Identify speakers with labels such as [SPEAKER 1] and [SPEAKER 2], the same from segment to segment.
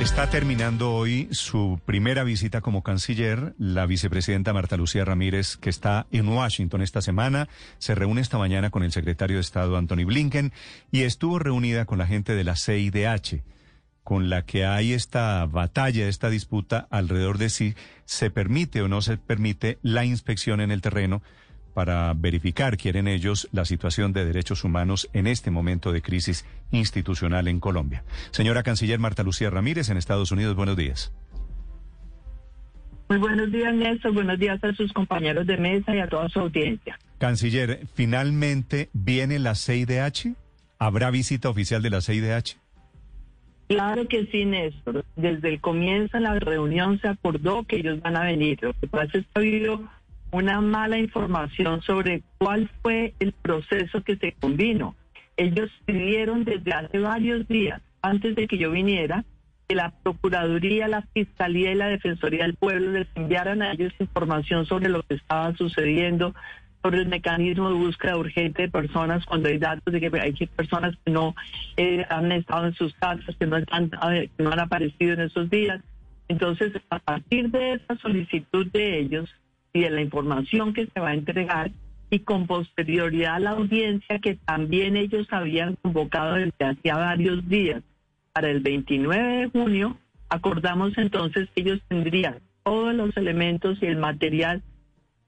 [SPEAKER 1] Está terminando hoy su primera visita como canciller, la vicepresidenta Marta Lucía Ramírez, que está en Washington esta semana. Se reúne esta mañana con el secretario de Estado Anthony Blinken y estuvo reunida con la gente de la CIDH, con la que hay esta batalla, esta disputa alrededor de si se permite o no se permite la inspección en el terreno para verificar, quieren ellos, la situación de derechos humanos en este momento de crisis institucional en Colombia. Señora Canciller Marta Lucía Ramírez, en Estados Unidos, buenos días.
[SPEAKER 2] Muy buenos días, Néstor. Buenos días a sus compañeros de mesa y a toda su audiencia.
[SPEAKER 1] Canciller, ¿finalmente viene la CIDH? ¿Habrá visita oficial de la CIDH?
[SPEAKER 2] Claro que sí, Néstor. Desde el comienzo de la reunión se acordó que ellos van a venir. Lo que pasa es que ha habido una mala información sobre cuál fue el proceso que se convino. Ellos pidieron desde hace varios días, antes de que yo viniera, que la Procuraduría, la Fiscalía y la Defensoría del Pueblo les enviaran a ellos información sobre lo que estaba sucediendo, sobre el mecanismo de búsqueda urgente de personas cuando hay datos de que hay personas que no eh, han estado en sus casas, que no han aparecido en esos días. Entonces, a partir de esa solicitud de ellos y de la información que se va a entregar, y con posterioridad a la audiencia que también ellos habían convocado desde hacía varios días. Para el 29 de junio, acordamos entonces que ellos tendrían todos los elementos y el material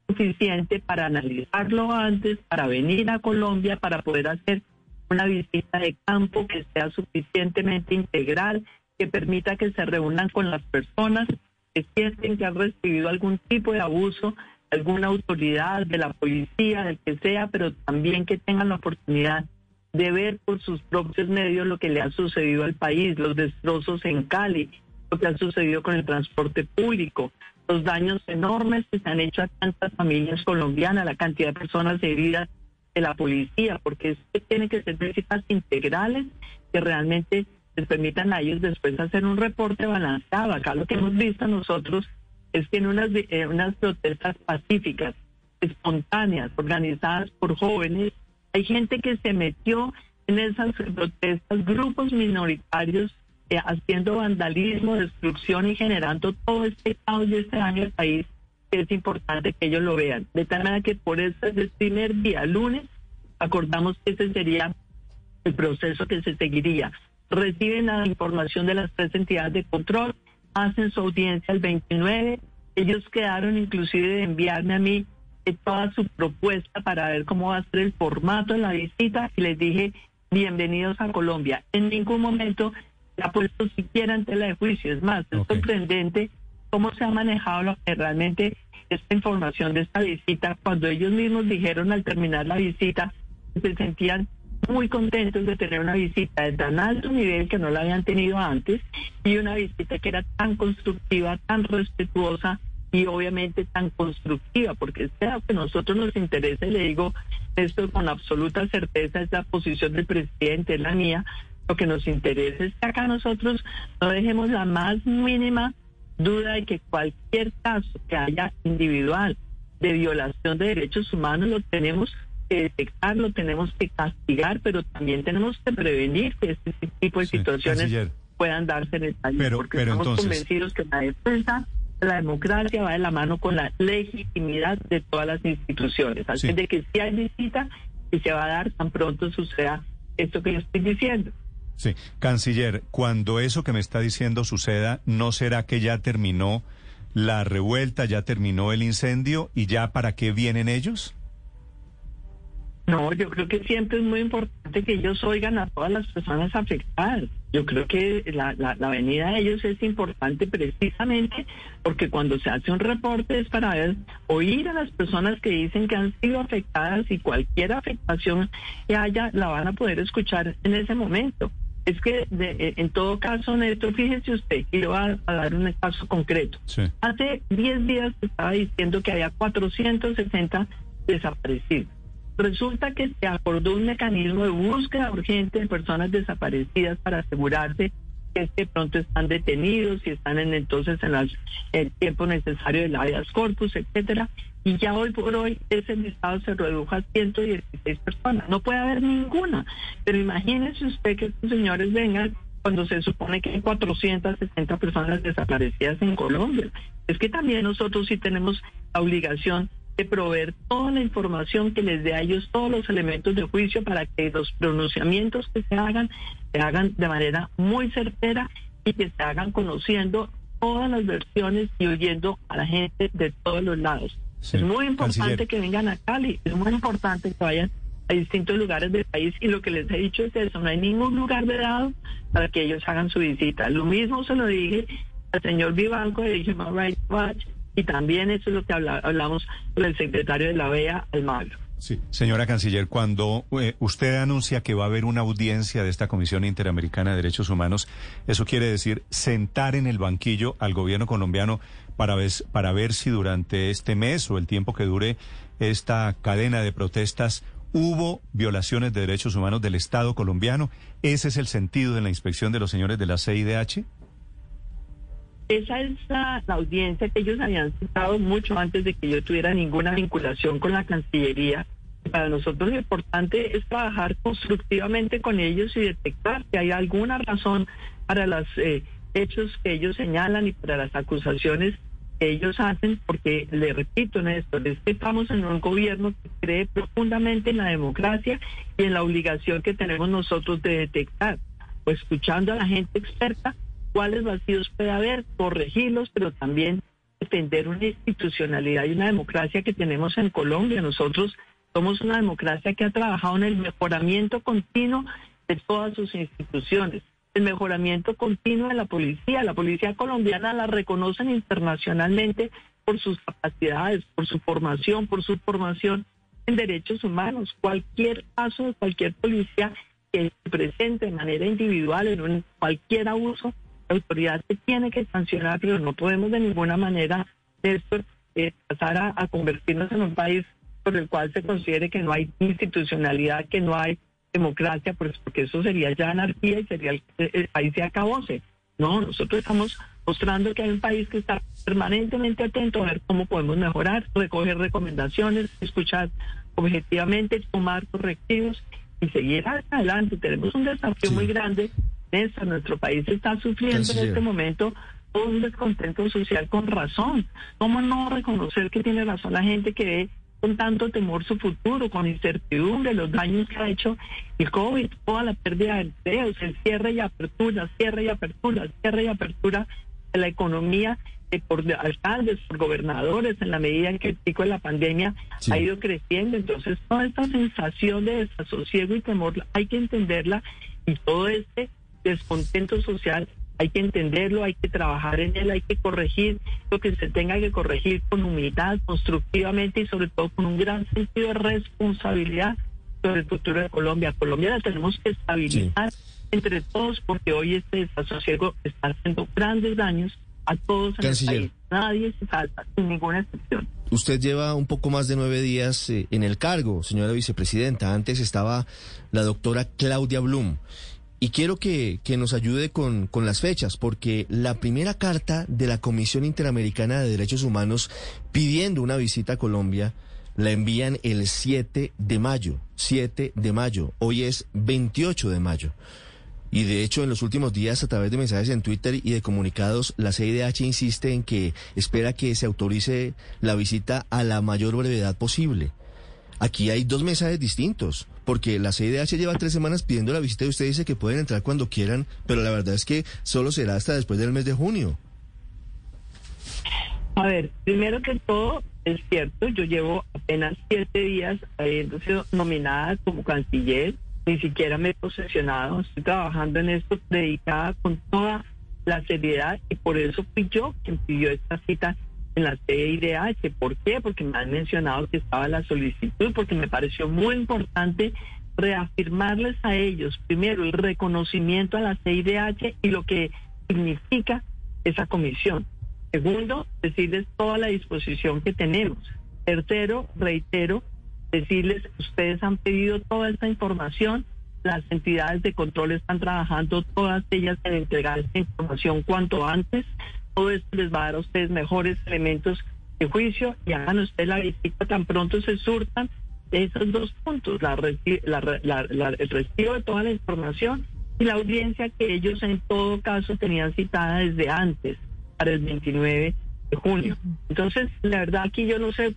[SPEAKER 2] suficiente para analizarlo antes, para venir a Colombia, para poder hacer una visita de campo que sea suficientemente integral, que permita que se reúnan con las personas que sienten que han recibido algún tipo de abuso, alguna autoridad de la policía, del que sea, pero también que tengan la oportunidad de ver por sus propios medios lo que le ha sucedido al país, los destrozos en Cali, lo que ha sucedido con el transporte público, los daños enormes que se han hecho a tantas familias colombianas, la cantidad de personas heridas de la policía, porque es tiene que ser visitas integrales que realmente les permitan a ellos después hacer un reporte balanceado. Acá lo que hemos visto nosotros es que en unas, unas protestas pacíficas, espontáneas, organizadas por jóvenes, hay gente que se metió en esas protestas, grupos minoritarios eh, haciendo vandalismo, destrucción y generando todo este caos y este daño al país, que es importante que ellos lo vean. De tal manera que por eso desde el primer día, lunes, acordamos que ese sería el proceso que se seguiría. Reciben la información de las tres entidades de control, hacen su audiencia el 29. Ellos quedaron inclusive de enviarme a mí eh, toda su propuesta para ver cómo va a ser el formato de la visita y les dije, bienvenidos a Colombia. En ningún momento se ha puesto siquiera en tela de juicio. Es más, es sorprendente cómo se ha manejado lo que realmente esta información de esta visita, cuando ellos mismos dijeron al terminar la visita que se sentían muy contentos de tener una visita de tan alto nivel que no la habían tenido antes y una visita que era tan constructiva, tan respetuosa y obviamente tan constructiva, porque lo que nosotros nos interesa, y le digo esto con absoluta certeza, es la posición del presidente, es la mía, lo que nos interesa es que acá nosotros no dejemos la más mínima duda de que cualquier caso que haya individual de violación de derechos humanos lo tenemos que detectar, lo tenemos que castigar, pero también tenemos que prevenir que este tipo de situaciones puedan darse en el país, porque estamos convencidos que la defensa de la democracia va de la mano con la legitimidad de todas las instituciones. Así de que si hay visita y se va a dar tan pronto suceda esto que yo estoy diciendo.
[SPEAKER 1] Sí, canciller, cuando eso que me está diciendo suceda, ¿no será que ya terminó la revuelta, ya terminó el incendio y ya para qué vienen ellos?
[SPEAKER 2] No, yo creo que siempre es muy importante que ellos oigan a todas las personas afectadas. Yo creo que la, la, la, venida de ellos es importante precisamente porque cuando se hace un reporte es para ver, oír a las personas que dicen que han sido afectadas y cualquier afectación que haya la van a poder escuchar en ese momento. Es que de, en todo caso, Néstor, fíjese usted, y le voy a, a dar un caso concreto.
[SPEAKER 1] Sí.
[SPEAKER 2] Hace 10 días estaba diciendo que había 460 desaparecidos. Resulta que se acordó un mecanismo de búsqueda urgente de personas desaparecidas para asegurarse que de pronto están detenidos y están en entonces en las, el tiempo necesario de la habeas corpus, etcétera. Y ya hoy por hoy ese listado se redujo a 116 personas. No puede haber ninguna. Pero imagínese usted que estos señores vengan cuando se supone que hay 460 personas desaparecidas en Colombia. Es que también nosotros sí tenemos la obligación de proveer toda la información que les dé a ellos todos los elementos de juicio para que los pronunciamientos que se hagan se hagan de manera muy certera y que se hagan conociendo todas las versiones y oyendo a la gente de todos los lados.
[SPEAKER 1] Sí.
[SPEAKER 2] Es muy importante
[SPEAKER 1] Canciller.
[SPEAKER 2] que vengan a Cali, es muy importante que vayan a distintos lugares del país y lo que les he dicho es eso, no hay ningún lugar vedado para que ellos hagan su visita. Lo mismo se lo dije al señor Vivanco de Human Rights Watch y también eso es lo que habla, hablamos con el secretario de la OEA, Almagro.
[SPEAKER 1] Sí. Señora Canciller, cuando eh, usted anuncia que va a haber una audiencia de esta Comisión Interamericana de Derechos Humanos, eso quiere decir sentar en el banquillo al gobierno colombiano para ver, para ver si durante este mes o el tiempo que dure esta cadena de protestas hubo violaciones de derechos humanos del Estado colombiano. ¿Ese es el sentido de la inspección de los señores de la CIDH?
[SPEAKER 2] Esa es la, audiencia que ellos habían citado mucho antes de que yo tuviera ninguna vinculación con la Cancillería. Para nosotros lo importante es trabajar constructivamente con ellos y detectar si hay alguna razón para los eh, hechos que ellos señalan y para las acusaciones que ellos hacen, porque le repito, Néstor, es que estamos en un gobierno que cree profundamente en la democracia y en la obligación que tenemos nosotros de detectar, pues escuchando a la gente experta cuáles vacíos puede haber, corregirlos, pero también defender una institucionalidad y una democracia que tenemos en Colombia. Nosotros somos una democracia que ha trabajado en el mejoramiento continuo de todas sus instituciones, el mejoramiento continuo de la policía. La policía colombiana la reconocen internacionalmente por sus capacidades, por su formación, por su formación en derechos humanos. Cualquier caso de cualquier policía que se presente de manera individual en un, cualquier abuso autoridad se tiene que sancionar, pero no podemos de ninguna manera Néstor, eh, pasar a, a, convertirnos en un país por el cual se considere que no hay institucionalidad, que no hay democracia, pues porque eso sería ya anarquía y sería el, el país se acabóse. No, nosotros estamos mostrando que hay un país que está permanentemente atento a ver cómo podemos mejorar, recoger recomendaciones, escuchar objetivamente, tomar correctivos y seguir adelante. Tenemos un desafío sí. muy grande Nuestro país está sufriendo en este momento un descontento social con razón. ¿Cómo no reconocer que tiene razón la gente que ve con tanto temor su futuro, con incertidumbre, los daños que ha hecho el COVID, toda la pérdida de empleos, el cierre y apertura, cierre y apertura, cierre y apertura de la economía por alcaldes, por gobernadores, en la medida en que el pico de la pandemia sí. ha ido creciendo. Entonces, toda esta sensación de desasosiego y temor hay que entenderla y todo este descontento social hay que entenderlo, hay que trabajar en él, hay que corregir lo que se tenga que corregir con humildad, constructivamente y sobre todo con un gran sentido de responsabilidad sobre el futuro de Colombia. Colombia la tenemos que estabilizar sí. entre todos porque hoy este desasosiego está haciendo grandes daños a todos en
[SPEAKER 3] Canciller.
[SPEAKER 2] el país. Nadie se salta, sin ninguna excepción.
[SPEAKER 3] Usted lleva un poco más de nueve días eh, en el cargo, señora vicepresidenta. Antes estaba la doctora Claudia Blum. Y quiero que, que nos ayude con, con, las fechas, porque la primera carta de la Comisión Interamericana de Derechos Humanos pidiendo una visita a Colombia la envían el 7 de mayo. 7 de mayo. Hoy es 28 de mayo. Y de hecho, en los últimos días, a través de mensajes en Twitter y de comunicados, la CIDH insiste en que espera que se autorice la visita a la mayor brevedad posible. Aquí hay dos mensajes distintos, porque la CIDH lleva tres semanas pidiendo la visita y usted dice que pueden entrar cuando quieran, pero la verdad es que solo será hasta después del mes de junio.
[SPEAKER 2] A ver, primero que todo, es cierto, yo llevo apenas siete días habiendo sido nominada como canciller. ni siquiera me he posesionado, estoy trabajando en esto dedicada con toda la seriedad y por eso fui yo quien pidió esta cita en la CIDH. ¿Por qué? Porque me han mencionado que estaba la solicitud, porque me pareció muy importante reafirmarles a ellos, primero, el reconocimiento a la CIDH y lo que significa esa comisión. Segundo, decirles toda la disposición que tenemos. Tercero, reitero, decirles, ustedes han pedido toda esta información, las entidades de control están trabajando todas ellas en entregar esta información cuanto antes. Todo esto les va a dar a ustedes mejores elementos de juicio y hagan ustedes la visita tan pronto se surtan esos dos puntos, la, el recibo de toda la información y la audiencia que ellos en todo caso tenían citada desde antes, para el 29 de junio. Entonces, la verdad aquí yo no sé,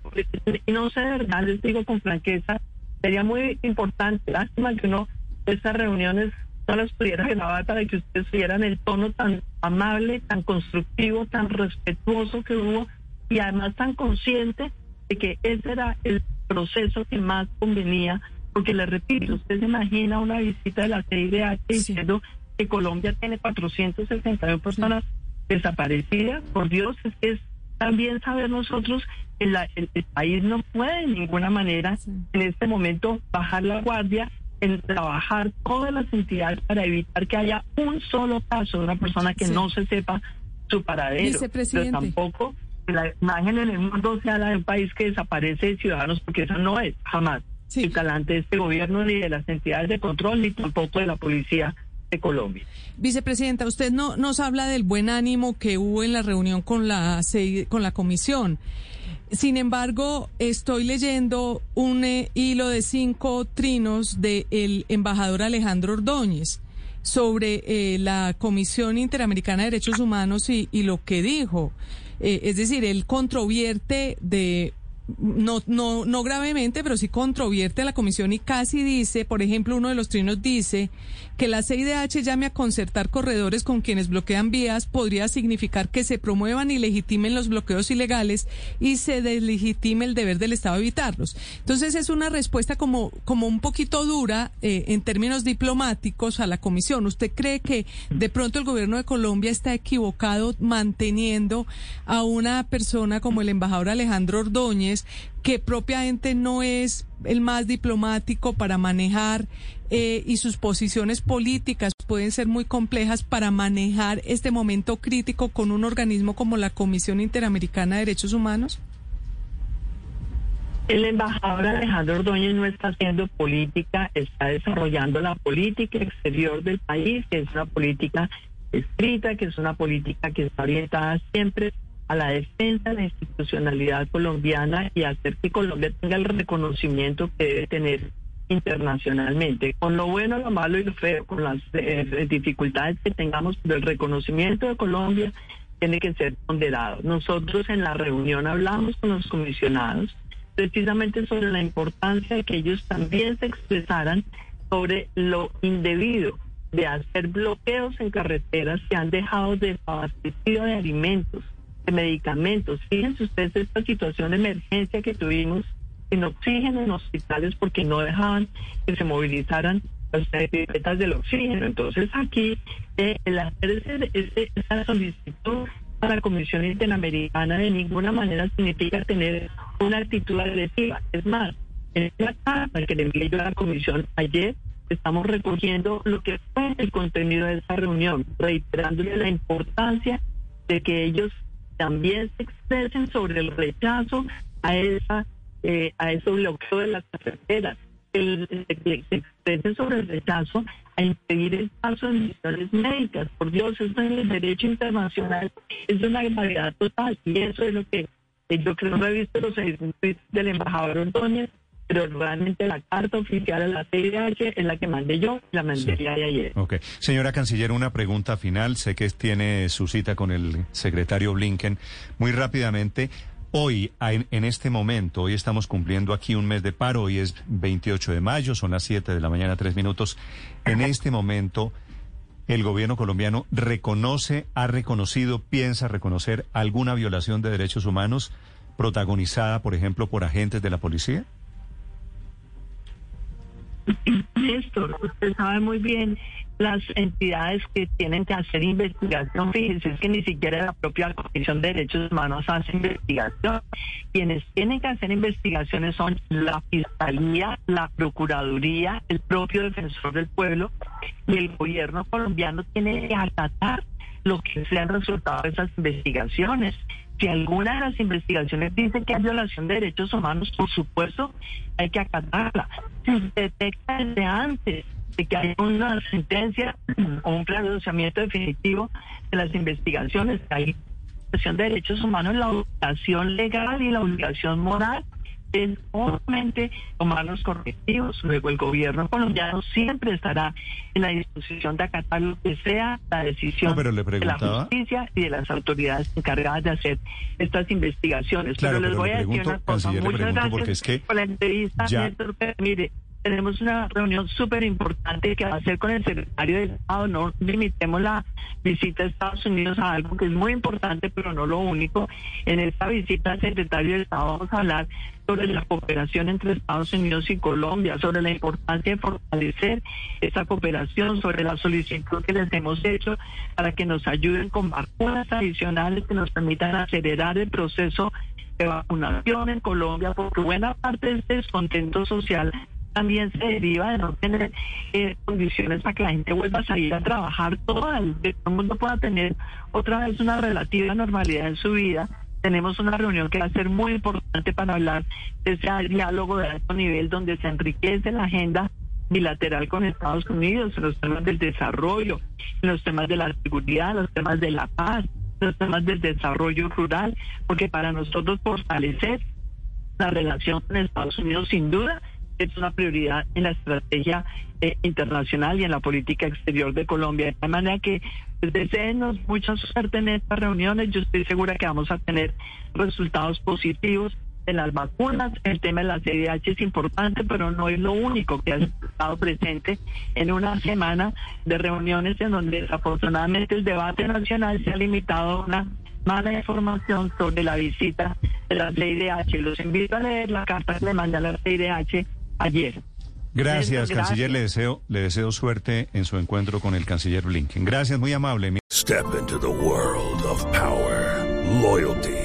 [SPEAKER 2] no sé de verdad, les digo con franqueza, sería muy importante, lástima que uno estas reuniones no las pudiera grabar para que ustedes vieran el tono tan amable, tan constructivo, tan respetuoso que hubo y además tan consciente de que ese era el proceso que más convenía, porque le repito, usted se imagina una visita de la CIDH diciendo que Colombia tiene 461 personas desaparecidas, por Dios, es que es también saber nosotros que el, país no puede de ninguna manera en este momento bajar la guardia en trabajar todas las entidades para evitar que haya un solo caso de una persona que no se sepa su paradero. Pero tampoco la imagen en el mundo sea la de un país que desaparece de ciudadanos, porque eso no es jamás el talante de este gobierno, ni de las entidades de control, ni tampoco de la policía de Colombia.
[SPEAKER 4] Vicepresidenta, usted no nos habla del buen ánimo que hubo en la reunión con la con la comisión. Sin embargo, estoy leyendo un eh, hilo de cinco trinos del embajador Alejandro Ordóñez sobre eh, la Comisión Interamericana de Derechos Humanos y, lo que dijo. Eh, es decir, él controvierte de no, no, no gravemente, pero sí controvierte a la comisión y casi dice, por ejemplo, uno de los trinos dice que la CIDH llame a concertar corredores con quienes bloquean vías podría significar que se promuevan y legitimen los bloqueos ilegales y se deslegitime el deber del Estado evitarlos. Entonces es una respuesta como, como un poquito dura eh, en términos diplomáticos a la comisión. ¿Usted cree que de pronto el gobierno de Colombia está equivocado manteniendo a una persona como el embajador Alejandro Ordóñez que propiamente no es el más diplomático para manejar eh, y sus posiciones políticas pueden ser muy complejas para manejar este momento crítico con un organismo como la Comisión Interamericana de Derechos Humanos?
[SPEAKER 2] El embajador Alejandro Ordóñez no está haciendo política, está desarrollando la política exterior del país, que es una política escrita, que es una política que está orientada siempre a la defensa de la institucionalidad colombiana y hacer que Colombia tenga el reconocimiento que debe tener internacionalmente, con lo bueno, lo malo y lo feo, con las eh, dificultades que tengamos, pero el reconocimiento de Colombia tiene que ser ponderado. Nosotros en la reunión hablamos con los comisionados precisamente sobre la importancia de que ellos también se expresaran sobre lo indebido de hacer bloqueos en carreteras que han dejado desabastecido de alimentos de medicamentos. Fíjense ustedes esta situación de emergencia que tuvimos en oxígeno en hospitales porque no dejaban que se movilizaran las pipetas del oxígeno. Entonces aquí eh, el hacer esa solicitud a la Comisión Interamericana de ninguna manera significa tener una actitud agresiva. Es más, en la carta que le envié yo a la Comisión ayer, estamos recogiendo lo que fue el contenido de esa reunión, reiterándole la importancia de que ellos también se expresen sobre el rechazo a esa eh, a ese bloqueo de las carreteras, el, se expresen sobre el rechazo a impedir el paso de misiones médicas. Por Dios, eso en el derecho internacional es una gravedad total y eso es lo que yo creo no he visto los del embajador Ordóñez, pero realmente la carta oficial a la CIDH es la que mandé yo, la mandé de ayer.
[SPEAKER 1] Ok. Señora Canciller, una pregunta final. Sé que tiene su cita con el secretario Blinken. Muy rápidamente, hoy, en, este momento, hoy estamos cumpliendo aquí un mes de paro, hoy es 28 de mayo, son las 7 de la mañana, tres minutos. En este momento, ¿el gobierno colombiano reconoce, ha reconocido, piensa reconocer alguna violación de derechos humanos protagonizada, por ejemplo, por agentes de la policía?
[SPEAKER 2] Néstor, usted sabe muy bien las entidades que tienen que hacer investigación. Fíjense, es que ni siquiera la propia Comisión de Derechos Humanos hace investigación. Quienes tienen que hacer investigaciones son la Fiscalía, la Procuraduría, el propio Defensor del Pueblo y el gobierno colombiano tiene que acatar lo que sean resultados de esas investigaciones. Si alguna de las investigaciones dice que hay violación de derechos humanos, por supuesto, hay que acatarla. Si detecta desde antes de que hay una sentencia o un pronunciamiento definitivo de las investigaciones, hay violación de derechos humanos, la obligación legal y la obligación moral es obviamente tomar los correctivos. Luego el gobierno colombiano siempre estará en la disposición de acatar lo que sea la decisión
[SPEAKER 1] No, pero le
[SPEAKER 2] de la justicia y de las autoridades encargadas de hacer estas investigaciones.
[SPEAKER 1] Claro,
[SPEAKER 2] pero les
[SPEAKER 1] pero
[SPEAKER 2] voy
[SPEAKER 1] le
[SPEAKER 2] a decir
[SPEAKER 1] pregunto,
[SPEAKER 2] una cosa. Muchas gracias
[SPEAKER 1] porque es que
[SPEAKER 2] por la entrevista,
[SPEAKER 1] ya-
[SPEAKER 2] Néstor, pero mire, tenemos una reunión súper importante que va a ser con el secretario de Estado. No limitemos la visita a Estados Unidos a algo que es muy importante, pero no lo único. En esta visita al secretario de Estado vamos a hablar sobre la cooperación entre Estados Unidos y Colombia, sobre la importancia de fortalecer esa cooperación, sobre la solicitud que les hemos hecho para que nos ayuden con vacunas adicionales que nos permitan acelerar el proceso de vacunación en Colombia, porque buena parte de este descontento social también se deriva de no tener eh, condiciones para que la gente vuelva a salir a trabajar todo el mundo pueda tener otra vez una relativa normalidad en su vida. Tenemos una reunión que va a ser muy importante para hablar de ese diálogo de alto nivel donde se enriquece la agenda bilateral con Estados Unidos en los temas del desarrollo, en los temas de la seguridad, los temas de la paz, los temas del desarrollo rural, porque para nosotros fortalecer la relación con Estados Unidos sin duda es una prioridad en la estrategia eh, internacional y en la política exterior de Colombia. De tal manera que pues, deseenos mucha suerte en estas reuniones. Yo estoy segura que vamos a tener resultados positivos en las vacunas. El tema de la CDH es importante, pero no es lo único que ha estado presente en una semana de reuniones en donde desafortunadamente el debate nacional se ha limitado a una mala información sobre la visita de la CIDH. Los invito a leer la carta que le mandé a la CIDH ayer.
[SPEAKER 1] Gracias,
[SPEAKER 2] Gracias.
[SPEAKER 1] canciller. Le deseo, le deseo suerte en su encuentro con el canciller Blinken. Gracias, muy amable.
[SPEAKER 5] Step into the world of power, loyalty,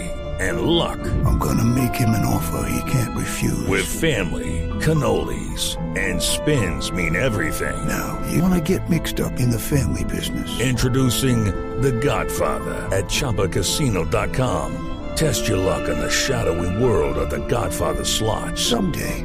[SPEAKER 5] and luck.
[SPEAKER 6] I'm gonna make him an offer he can't refuse.
[SPEAKER 5] With family, cannolis, and spins mean everything.
[SPEAKER 6] now, you wanna get mixed up in the family business.
[SPEAKER 5] Introducing The Godfather at ChumbaCasino.com. Test your luck in the shadowy world of The Godfather slot.
[SPEAKER 6] Someday,